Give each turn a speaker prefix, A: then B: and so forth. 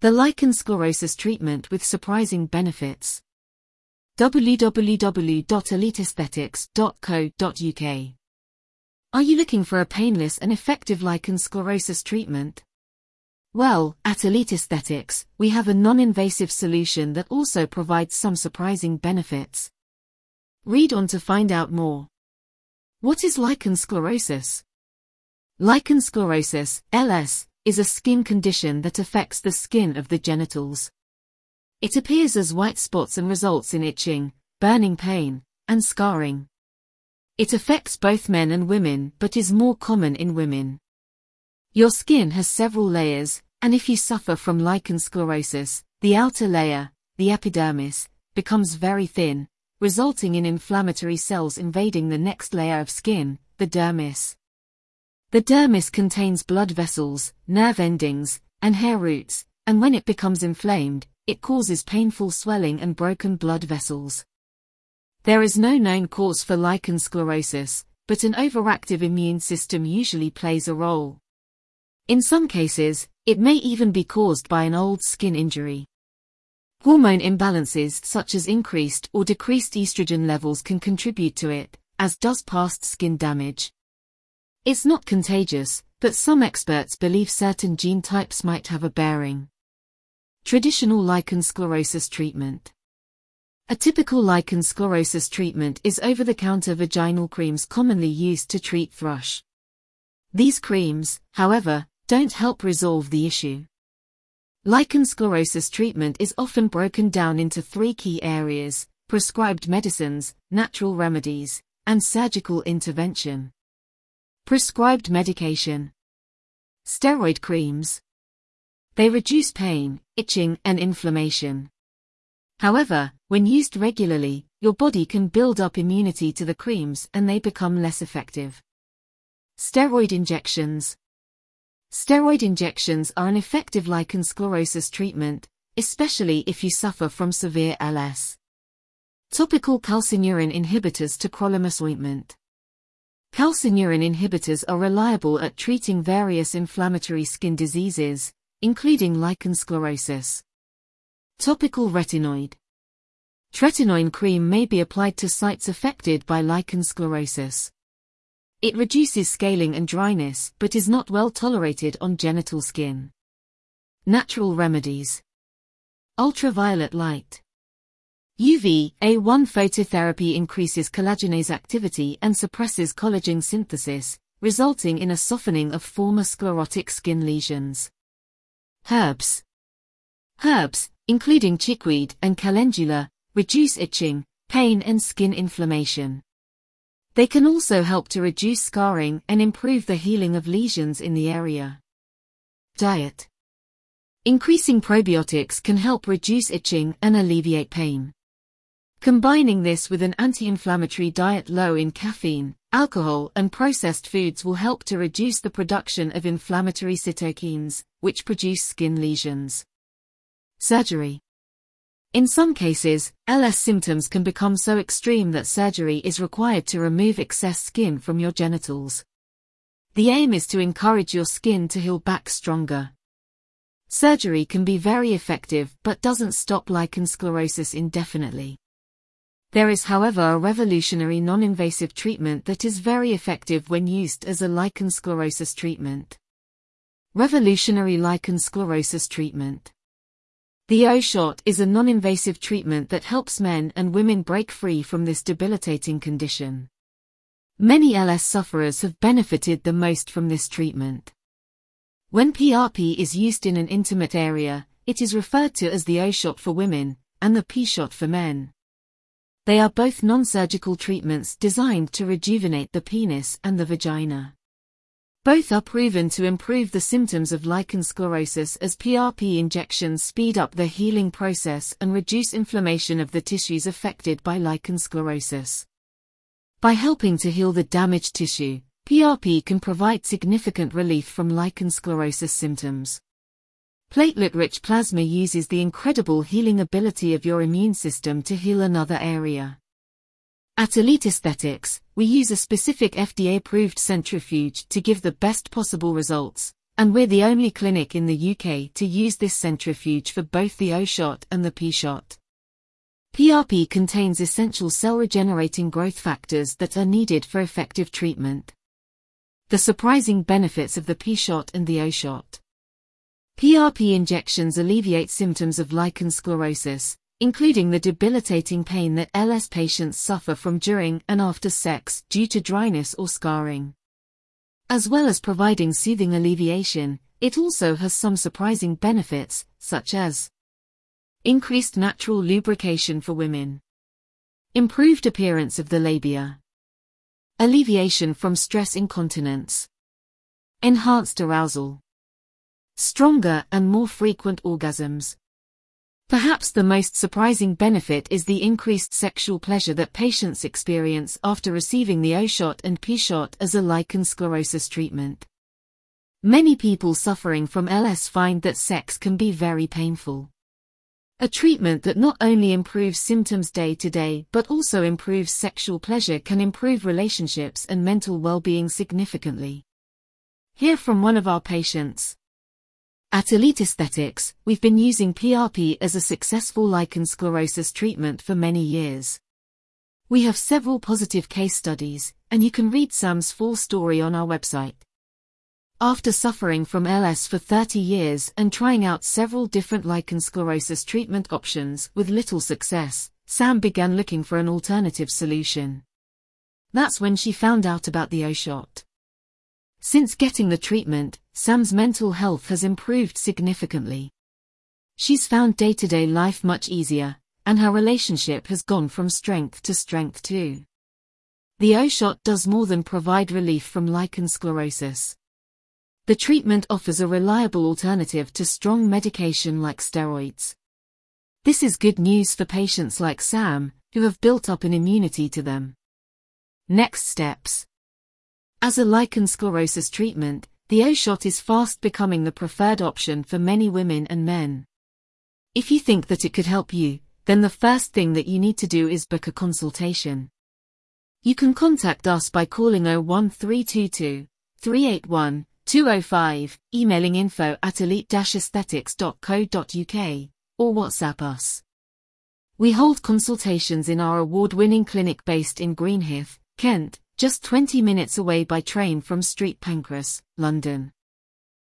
A: The lichen sclerosus treatment with surprising benefits. www.eliteaesthetics.co.uk Are you looking for a painless and effective lichen sclerosus treatment? Well, at Elite Aesthetics, we have a non-invasive solution that also provides some surprising benefits. Read on to find out more. What is lichen sclerosus? Lichen sclerosus, LS, is a skin condition that affects the skin of the genitals. It appears as white spots and results in itching, burning pain, and scarring. It affects both men and women but is more common in women. Your skin has several layers, and if you suffer from lichen sclerosus, the outer layer, the epidermis, becomes very thin, resulting in inflammatory cells invading the next layer of skin, the dermis. The dermis contains blood vessels, nerve endings, and hair roots, and when it becomes inflamed, it causes painful swelling and broken blood vessels. There is no known cause for lichen sclerosus, but an overactive immune system usually plays a role. In some cases, it may even be caused by an old skin injury. Hormone imbalances such as increased or decreased estrogen levels can contribute to it, as does past skin damage. It's not contagious, but some experts believe certain gene types might have a bearing. Traditional lichen sclerosus treatment. A typical lichen sclerosus treatment is over-the-counter vaginal creams commonly used to treat thrush. These creams, however, don't help resolve the issue. Lichen sclerosus treatment is often broken down into three key areas, prescribed medicines, natural remedies, and surgical intervention. Prescribed medication. Steroid creams. They reduce pain, itching, and inflammation. However, when used regularly, your body can build up immunity to the creams and they become less effective. Steroid injections. Steroid injections are an effective lichen sclerosus treatment, especially if you suffer from severe LS. Topical calcineurin inhibitors to tacrolimus ointment. Calcineurin inhibitors are reliable at treating various inflammatory skin diseases, including lichen sclerosus. Topical retinoid. Tretinoin cream may be applied to sites affected by lichen sclerosus. It reduces scaling and dryness but is not well tolerated on genital skin. Natural remedies. Ultraviolet light. UV A1 phototherapy increases collagenase activity and suppresses collagen synthesis, resulting in a softening of former sclerotic skin lesions. Herbs. Herbs, including chickweed and calendula, reduce itching, pain and skin inflammation. They can also help to reduce scarring and improve the healing of lesions in the area. Diet. Increasing probiotics can help reduce itching and alleviate pain. Combining this with an anti-inflammatory diet low in caffeine, alcohol and processed foods will help to reduce the production of inflammatory cytokines, which produce skin lesions. Surgery. In some cases, LS symptoms can become so extreme that surgery is required to remove excess skin from your genitals. The aim is to encourage your skin to heal back stronger. Surgery can be very effective but doesn't stop lichen sclerosus indefinitely. There is however a revolutionary non-invasive treatment that is very effective when used as a lichen sclerosus treatment. Revolutionary lichen sclerosus treatment. The O-shot is a non-invasive treatment that helps men and women break free from this debilitating condition. Many LS sufferers have benefited the most from this treatment. When PRP is used in an intimate area, it is referred to as the O-shot for women, and the P-shot for men. They are both non-surgical treatments designed to rejuvenate the penis and the vagina. Both are proven to improve the symptoms of lichen sclerosus as PRP injections speed up the healing process and reduce inflammation of the tissues affected by lichen sclerosus. By helping to heal the damaged tissue, PRP can provide significant relief from lichen sclerosus symptoms. Platelet-rich plasma uses the incredible healing ability of your immune system to heal another area. At Elite Aesthetics, we use a specific FDA-approved centrifuge to give the best possible results, And we're the only clinic in the UK to use this centrifuge for both the O-shot and the P-shot. PRP contains essential cell-regenerating growth factors that are needed for effective treatment. The surprising benefits of the P-shot and the O-shot. PRP injections alleviate symptoms of lichen sclerosus, including the debilitating pain that LS patients suffer from during and after sex due to dryness or scarring. As well as providing soothing alleviation, it also has some surprising benefits, such as Increased natural lubrication for women. Improved appearance of the labia. Alleviation from stress incontinence. Enhanced arousal. Stronger and more frequent orgasms. Perhaps the most surprising benefit is the increased sexual pleasure that patients experience after receiving the O-shot and P-shot as a lichen sclerosus treatment. Many people suffering from LS find that sex can be very painful. A treatment that not only improves symptoms day to day but also improves sexual pleasure can improve relationships and mental well-being significantly. Hear from one of our patients. At Elite Aesthetics, we've been using PRP as a successful lichen sclerosus treatment for many years. We have several positive case studies, and you can read Sam's full story on our website. After suffering from LS for 30 years and trying out several different lichen sclerosus treatment options with little success, Sam began looking for an alternative solution. That's when she found out about the O-shot. Since getting the treatment, Sam's mental health has improved significantly. She's found day-to-day life much easier, and her relationship has gone from strength to strength too. The O-shot does more than provide relief from lichen sclerosus. The treatment offers a reliable alternative to strong medication like steroids. This is good news for patients like Sam, who have built up an immunity to them. Next steps. As a lichen sclerosus treatment, the O-shot is fast becoming the preferred option for many women and men. If you think that it could help you, then the first thing that you need to do is book a consultation. You can contact us by calling 01322 381 205, emailing info at elite-aesthetics.co.uk, or WhatsApp us. We hold consultations in our award-winning clinic based in Greenhithe, Kent, just 20 minutes away by train from Street Pancras, London.